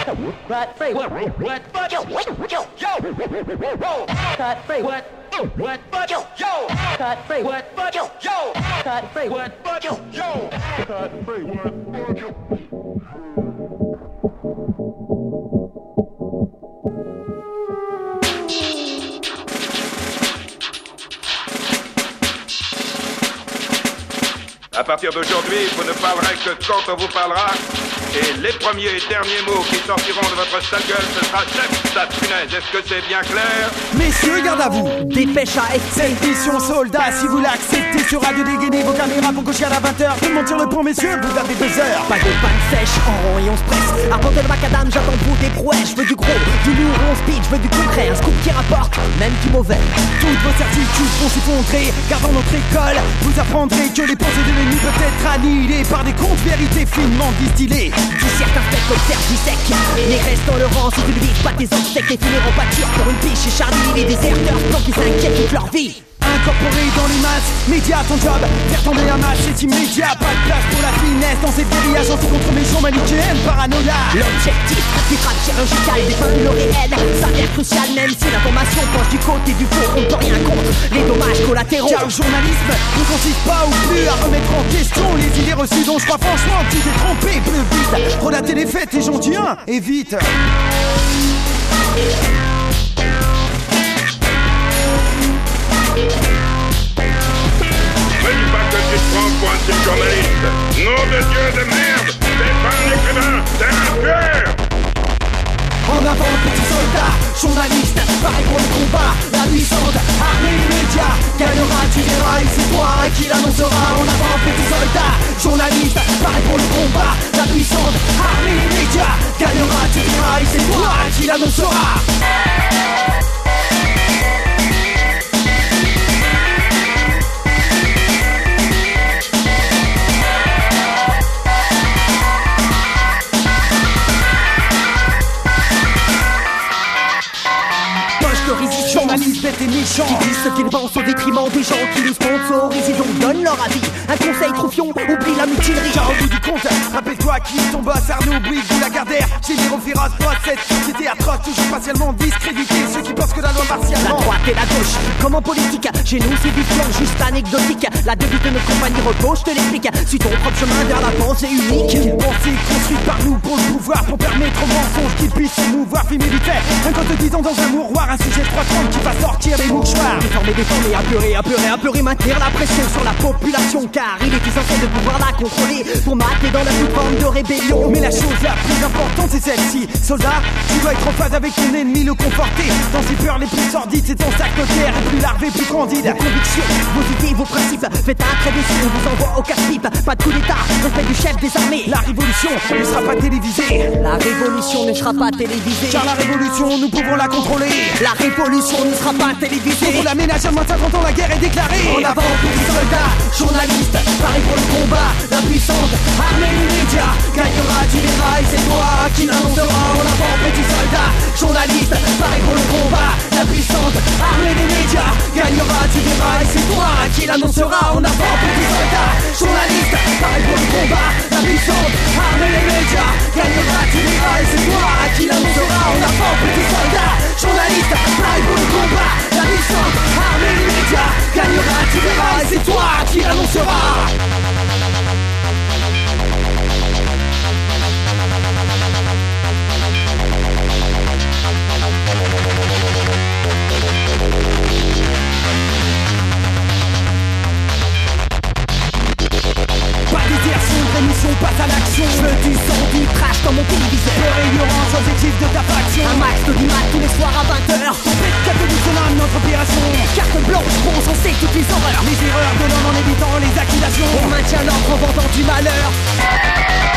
What? Free. What? What? What? Yo, yo, yo. Cut free. What? What? What? Yo, yo. Cut free. What? What? Yo, yo. Cut free. What? What? Yo, yo. Cut free. What? À partir d'aujourd'hui, vous ne parlerez que quand on vous parlera. Et les premiers et derniers mots qui sortiront de votre sale gueule, ce sera chef, sa punaise. Est-ce que c'est bien clair Messieurs, garde à vous Dépêche à Cette mission soldat, si vous l'acceptez sur Radio Dégainer vos caméras pour coucher à la 20h. Tout le monde sur le pont, messieurs, vous avez deux heures. Pas de panne sèche, en rond et on se presse. Apportez le macadam, j'attends vous des prouesses. Je veux du gros, du lourd, on speed, je veux du concret. Un scoop qui rapporte, même du mauvais. Toutes vos certitudes vont s'effondrer, car dans notre école, vous apprendrez que les pensées de l'ennemi peuvent être annihilées par des contes vérités finement distillées. Si certains du sec, les restes dans le rang si tu ne vises pas tes obsèques et finiront pâtir pour une biche et Charlie. Les déserteurs blancs qui s'inquiètent toute leur vie. Incorporé dans les masses, média ton job, faire tomber un match c'est immédiat, pas de place pour la finesse dans cette guérille agencée contre méchants manichéennes, paranoïa. L'objectif, arbitrage chirurgical, défendre le réel, ça devient crucial même si l'information penche du côté du faux, on ne peut rien contre les dommages collatéraux. Car le journalisme ne consiste pas ou plus à remettre en question les idées reçues. Dont je crois franchement tu t'es trompé, plus vite, relater les faits, t'es gentil, hein, et vite. Journaliste. Nom de Dieu de merde En avant, petit soldat, journaliste, pareil pour le combat, la puissante armée immédiat, gagnera, tu verras, et c'est toi qui l'annoncera. En avant, petit soldat, journaliste, pareil pour le combat, la puissante armée immédiat, gagnera, tu verras, et c'est toi qui l'annoncera. Bête et méchant. Qui disent ce qu'ils pensent au détriment des gens qui nous sponsorisent et donc donnent leur avis. Un conseil troufion, oublie la mutinerie. Car au bout du compte, rappelle-toi qui est ton boss Arnaud Bouygues la Gardère Généraux féroce, pote, cette société atroce Toujours partiellement discréditée Ceux qui pensent que la loi La martialement droite et la gauche, comme en politique, chez nous c'est du juste anecdotique. La devise de notre compagnie repos, je te l'explique. Suis ton propre chemin vers la pensée unique. Une pensée construite par nous pour le pouvoir Pour permettre aux mensonges qu'ils puissent se mouvoir Film militaire, un code de 10 ans dans un mouroir Un sujet 330 qui va sortir les mouchoirs Déformer, déformer, apeurer, apeurer, apeurer, maintenir la pression sur la population. Car il est essentiel de pouvoir la contrôler. Pour mater dans la toute forme de rébellion. Mais la chose la plus importante c'est celle-ci. Soldat, tu dois être en phase avec ton ennemi, le conforter. Dans ses peurs les plus sordides, c'est ton sac de terre plus larvé, plus candide. Vos convictions, vos idées, vos principes, faites un trait dessus, on vous envoie au casse-pipe. Pas de coup d'état, respect du chef des armées. La révolution ne sera pas télévisée. La révolution ne sera pas télévisée. Car la révolution, nous pouvons la contrôler. La révolution ne sera pas télévisée. Pour la moins de 50 ans, la guerre est déclarée. En avant, petits soldats, journalistes, pareil pour le combat, la puissante armée immédiat gagnera, tu verras, et c'est toi qui l'annoncera. En avant, petits soldats, journalistes, pareil pour le combat, la puissante armée des médias. Gagnera, tu verras, et c'est toi qui l'annoncera. En avant, petits soldats, journalistes, pareil pour le combat, la c'est toi qui l'annoncera. Je veux du sang, du trash dans mon téléviseur. Et ignorance, objectif de ta faction. Un max de mat tous les soirs à 20h Tempête catholique son âme, notre opération. Carte blanche, bronze, on sait toutes les horreurs. Les erreurs de l'homme en évitant les accusations. On maintient l'ordre en vendant du malheur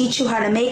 teach you how to make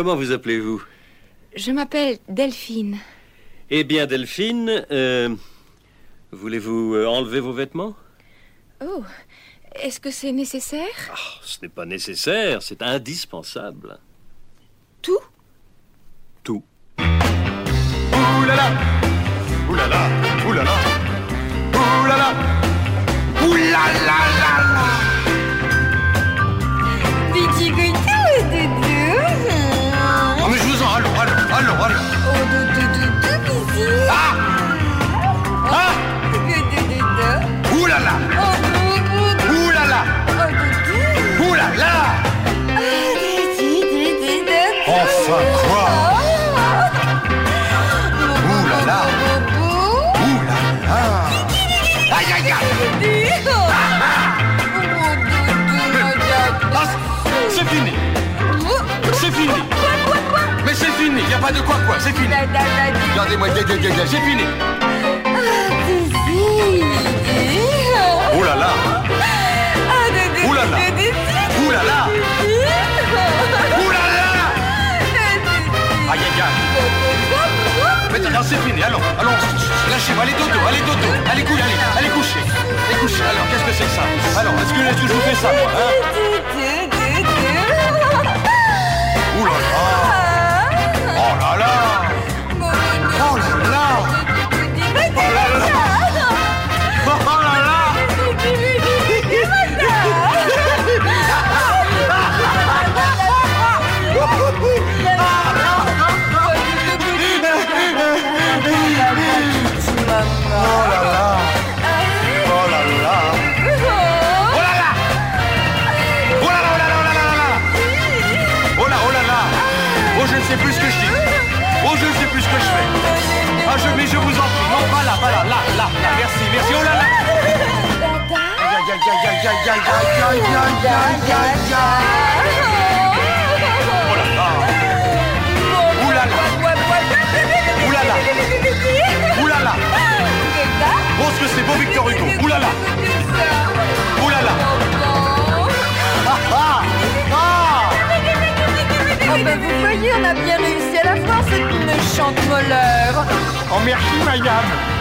Comment vous appelez-vous Je m'appelle Delphine. Eh bien, Delphine, euh, voulez-vous euh, enlever vos vêtements? Oh, est-ce que c'est nécessaire? Oh, Ce n'est pas nécessaire, c'est indispensable. C'est fini. Mais c'est fini, y a pas de quoi quoi, c'est fini. Regardez-moi, c'est fini. Ouh là là. Ouh là là. Ouh là là. Ouh là là. Aïe aïe aïe. Mais non, c'est fini, allons, allons, lâchez-moi, allez dodo, allez dodo, allez coucher, allez, allez coucher, allez coucher, alors qu'est-ce que c'est que ça? Alors, est-ce que, est-ce que je vous fais ça, moi, hein? Ouh là là. Oh là là. Oh là là Oh, ce que c'est beau Victor Hugo là là Ah, ah Ah Oh, ben vous voyez, on a bien réussi à la voir, cette méchante voleur. Oh, merci, madame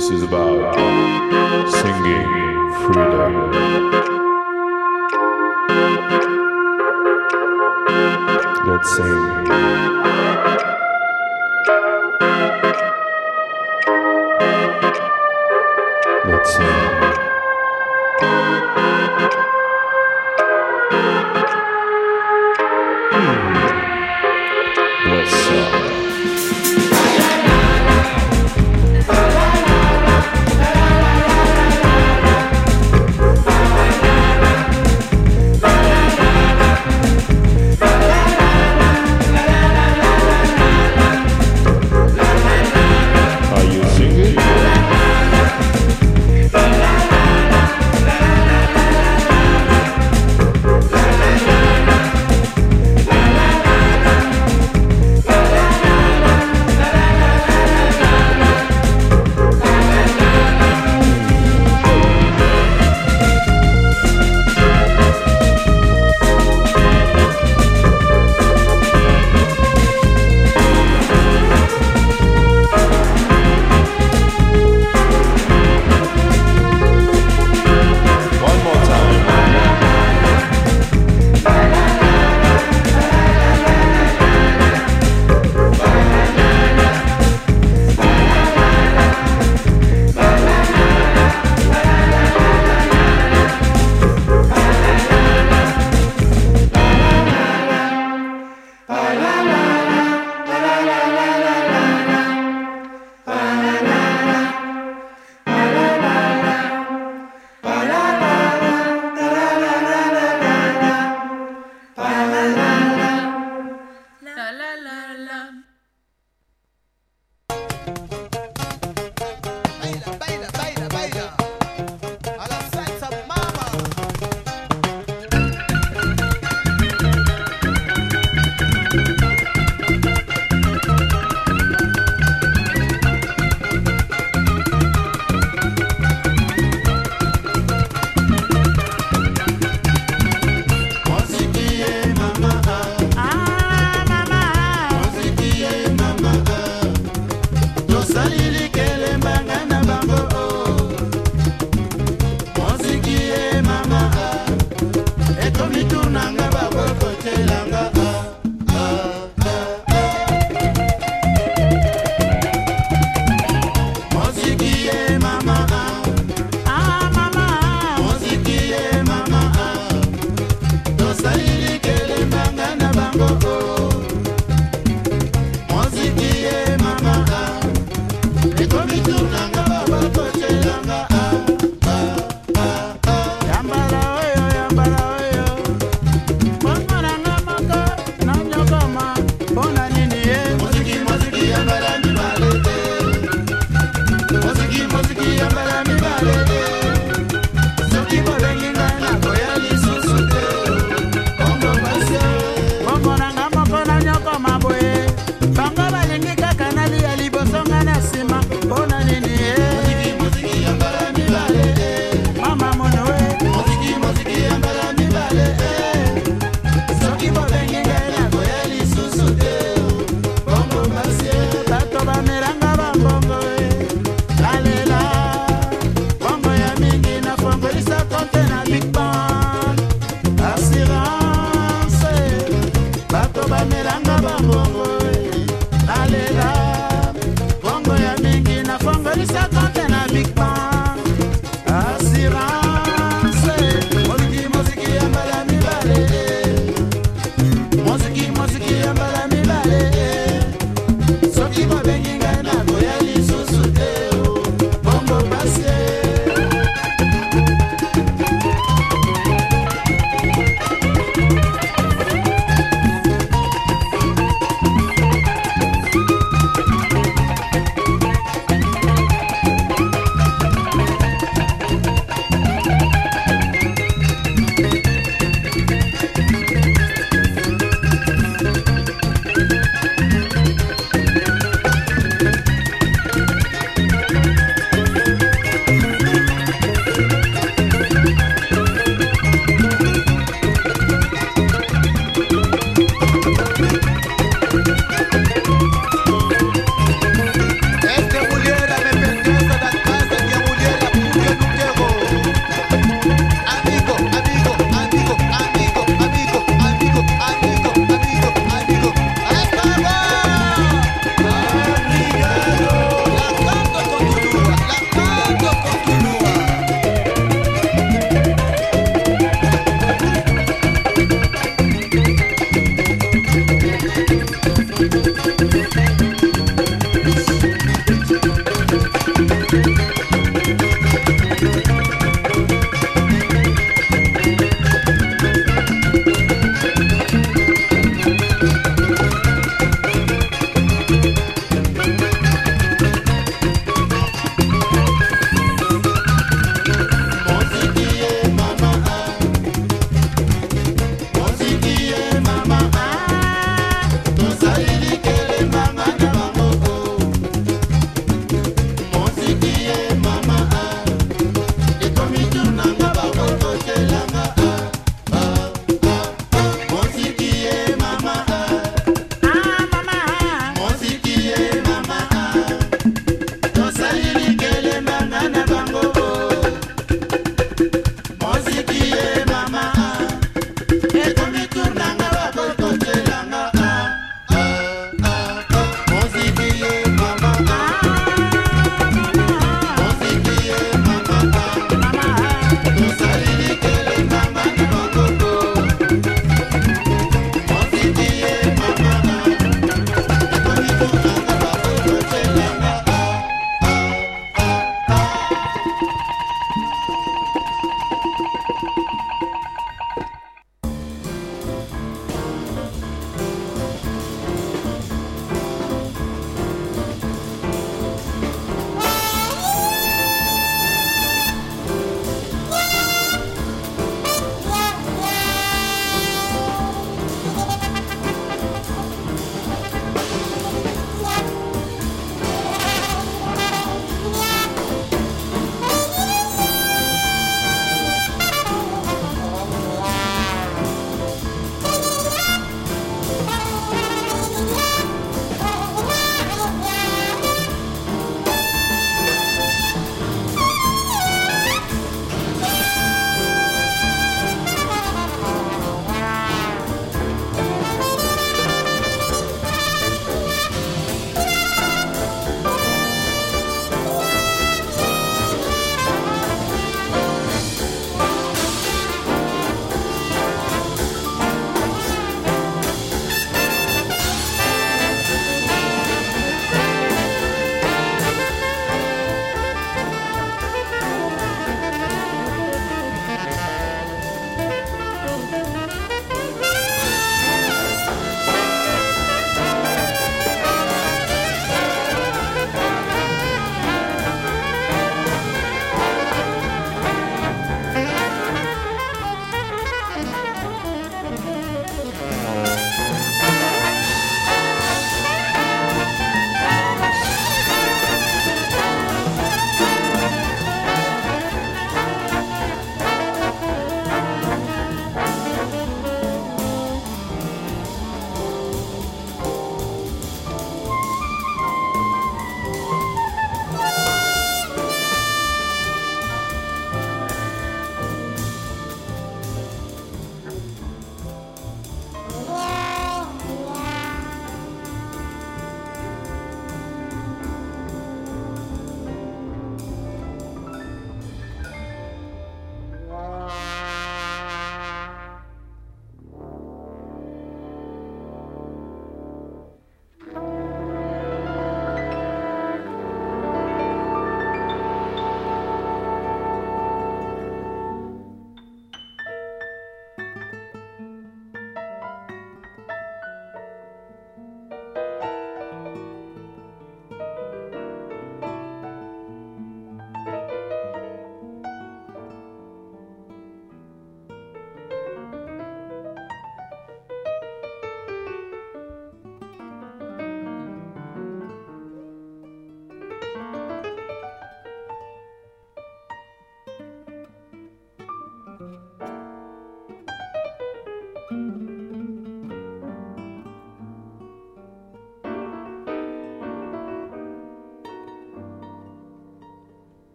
This is about singing freedom. Let's sing.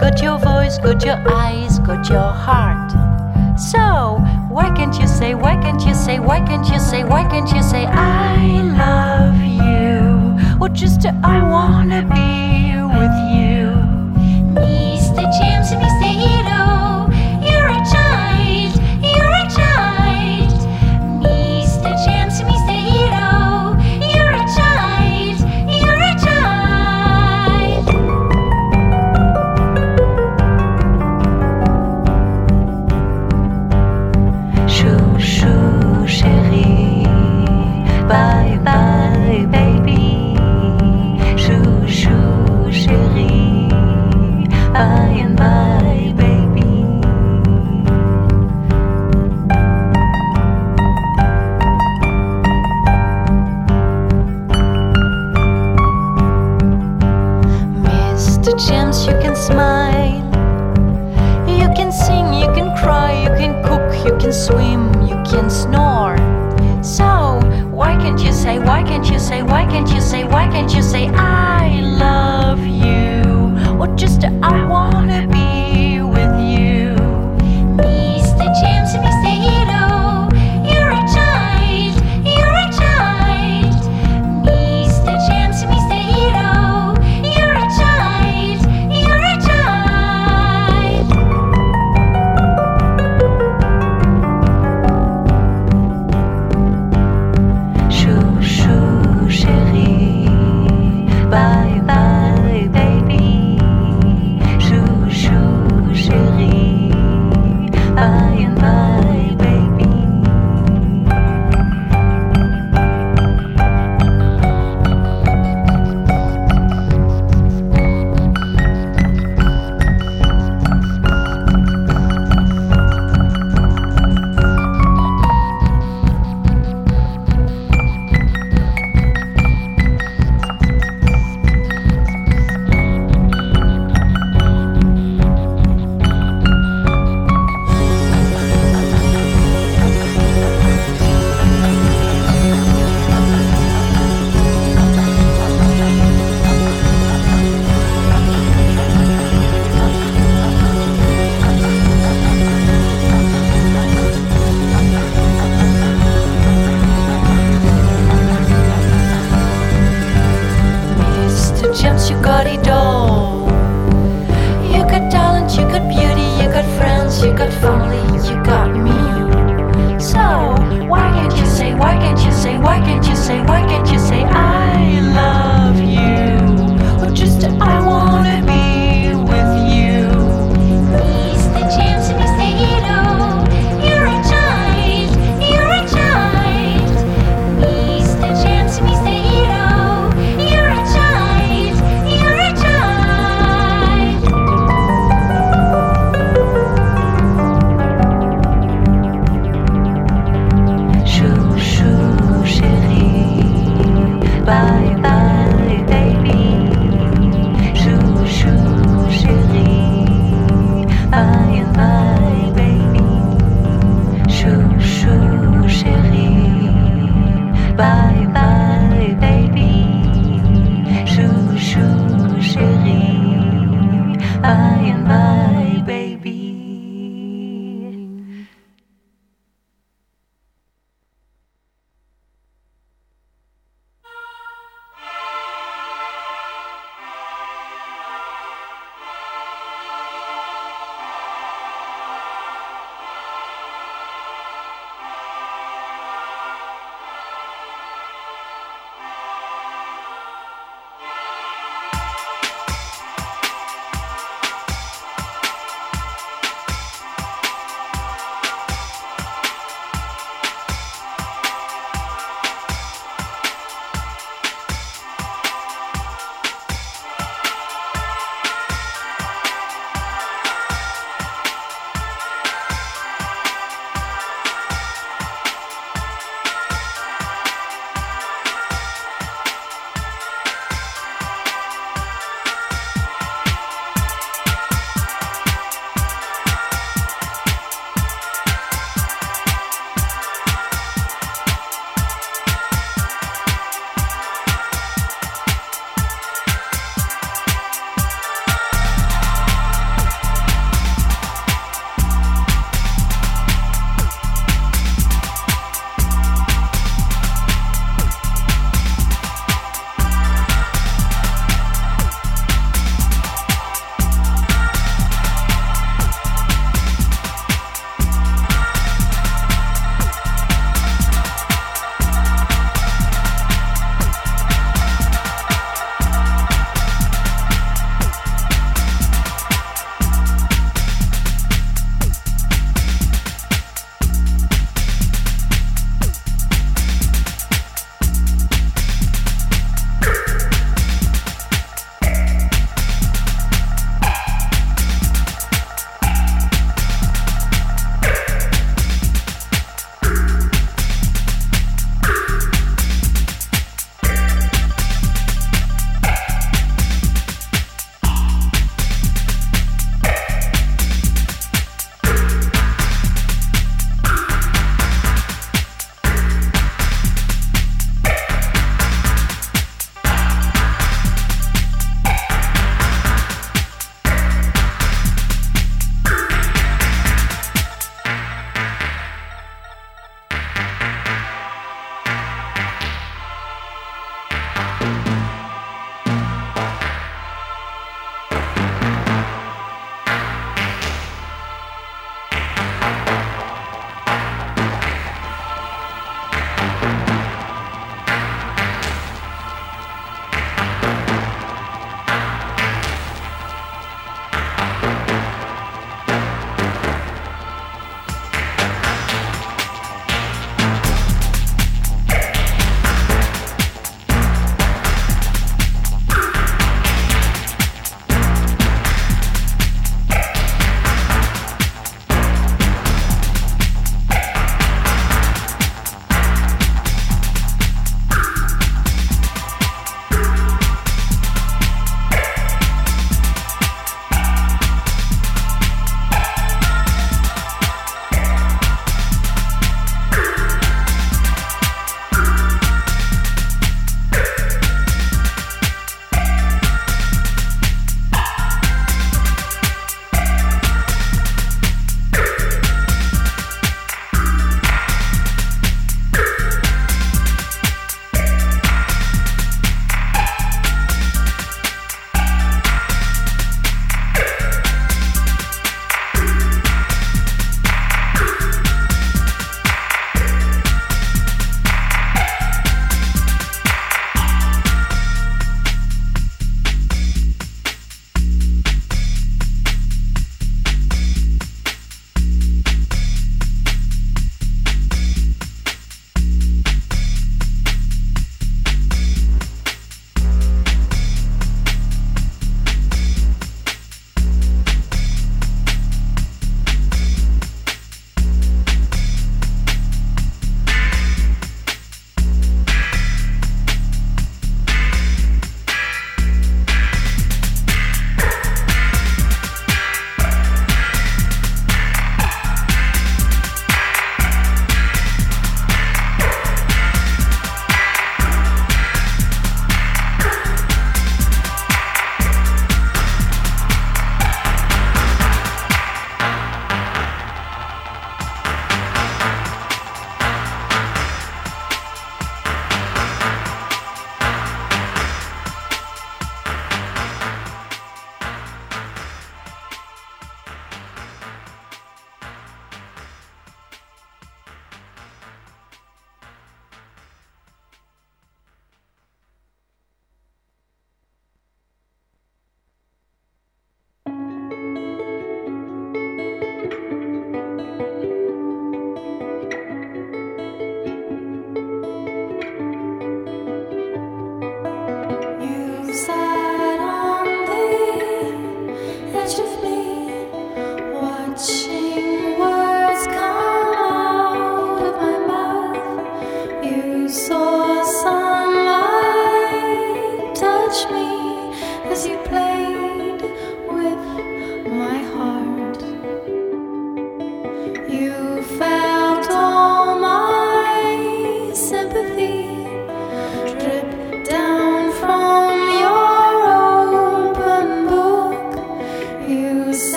got your voice, got your eyes, got your heart. So, why can't you say, why can't you say, why can't you say, why can't you say, I love you? Or just, I wanna be.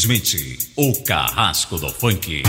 Simplesmente o carrasco do funk.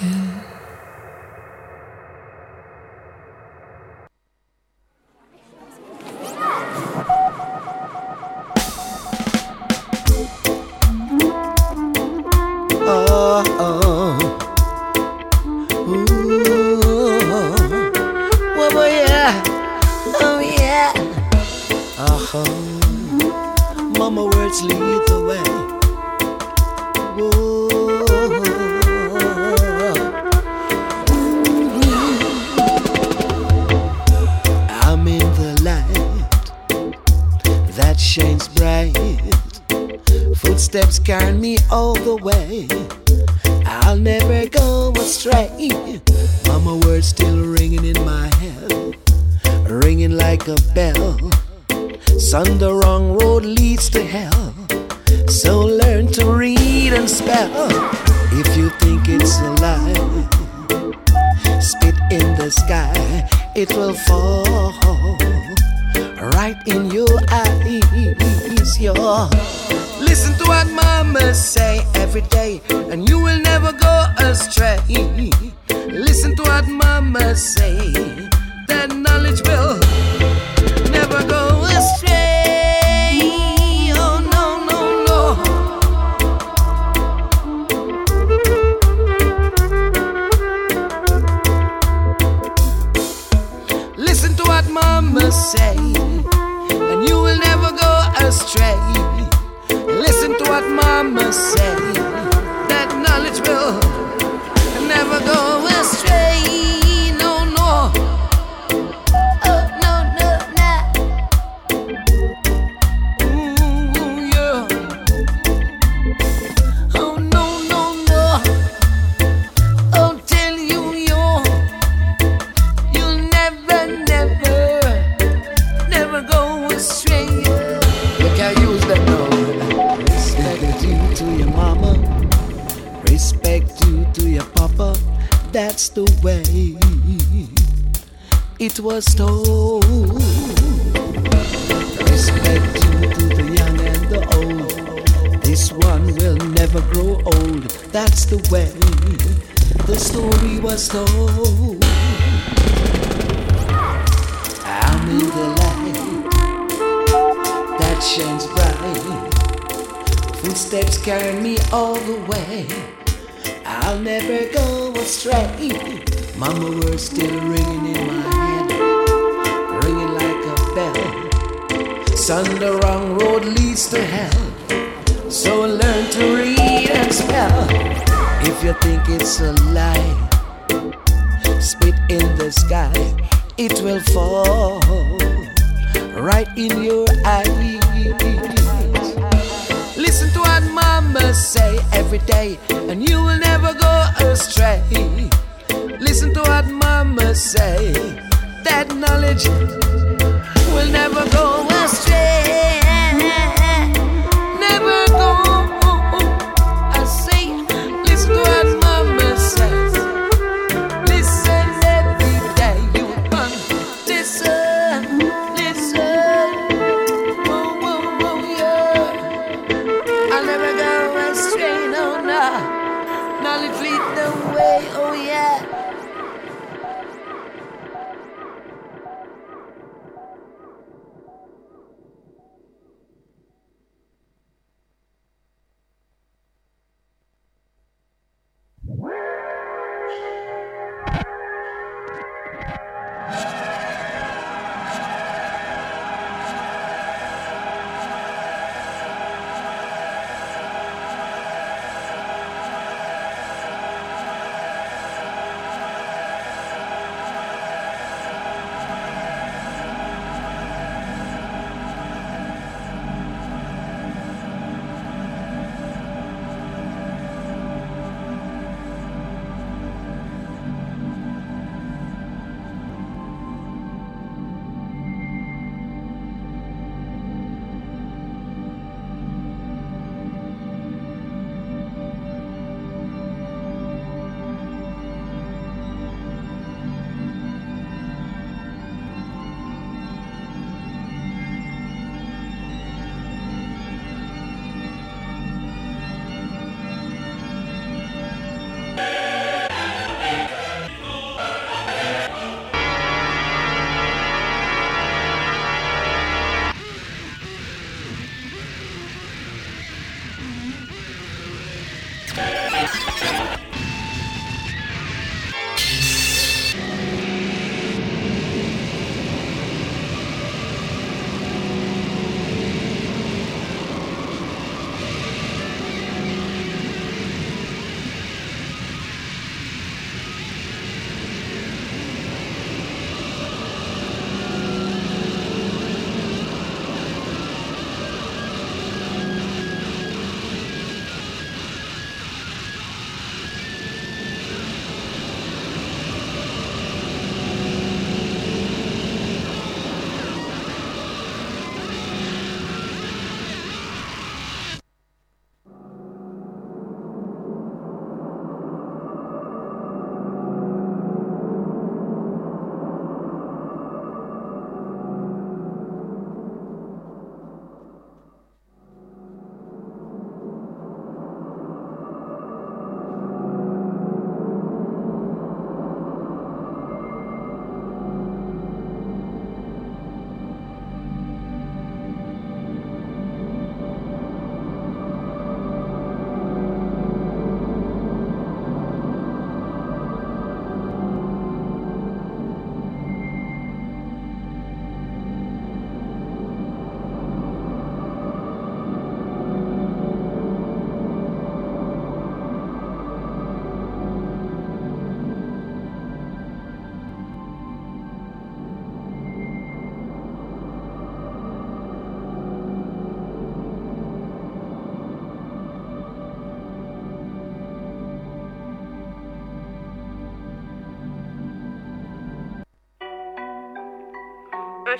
Yeah. Knowledge lead the way, oh, yeah.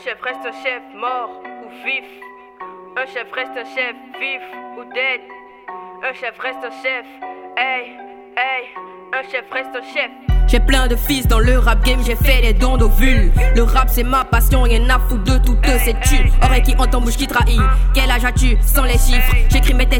Chef reste un chef mort ou vif. Un chef reste un chef vif ou dead. Un chef reste un chef. Hey, hey. Un chef reste un chef. J'ai plein de fils dans le rap game, j'ai fait des dons d'ovules. Le rap c'est ma passion, rien à foutre de toutes ces tues. Oreille qui entend, bouche qui trahit. Quel âge as-tu sans les chiffres? J'écris mes textes